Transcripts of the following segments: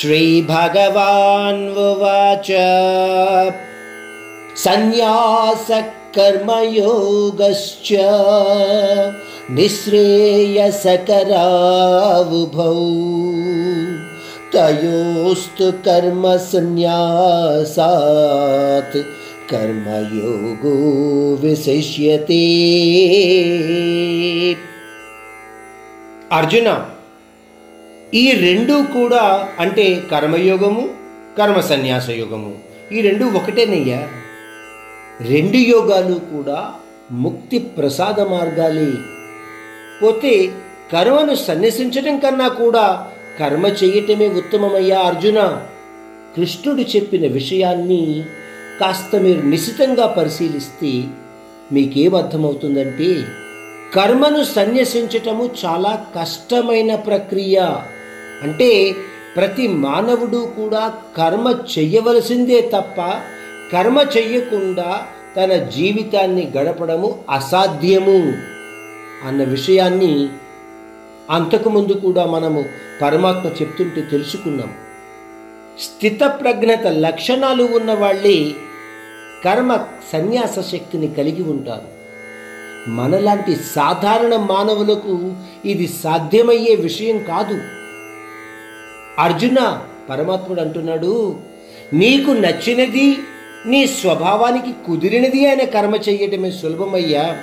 श्रीभगवान्वाच सन्न्यासकर्मयोगश्च निःश्रेयसकरावुभौ। तयोस्तु कर्मसन्न्यासात् कर्मयोगो विशिष्यते। अर्जुना ఈ రెండు కూడా అంటే కర్మయోగము కర్మ సన్యాస యోగము ఈ రెండు ఒకటేనయ్యా. రెండు యోగాలు కూడా ముక్తి ప్రసాద మార్గాలే. పోతే కర్మను సన్యసించడం కన్నా కూడా కర్మ చేయటమే ఉత్తమమయ్యా అర్జున. కృష్ణుడు చెప్పిన విషయాన్ని కాస్త మీరు నిశితంగా పరిశీలిస్తే మీకేమర్థమవుతుందంటే కర్మను సన్యసించటము చాలా కష్టమైన ప్రక్రియ. అంటే ప్రతి మానవుడు కూడా కర్మ చెయ్యవలసిందే తప్ప కర్మ చెయ్యకుండా తన జీవితాన్ని గడపడము అసాధ్యము అన్న విషయాన్ని అంతకుముందు కూడా మనము పరమాత్మ చెప్తుంటే తెలుసుకున్నాం. స్థితప్రజ్ఞత లక్షణాలు ఉన్న వాళ్ళే కర్మ సన్యాస శక్తిని కలిగి ఉంటారు. మనలాంటి సాధారణ మానవులకు ఇది సాధ్యమయ్యే విషయం కాదు. అర్జున పరమాత్ముడు అంటున్నాడు నీకు నచ్చినది నీ స్వభావానికి కుదిరినది అయిన కర్మ చెయ్యటమే సులభమయ్యా.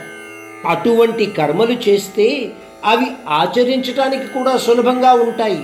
అటువంటి కర్మలు చేస్తే అవి ఆచరించటానికి కూడా సులభంగా ఉంటాయి.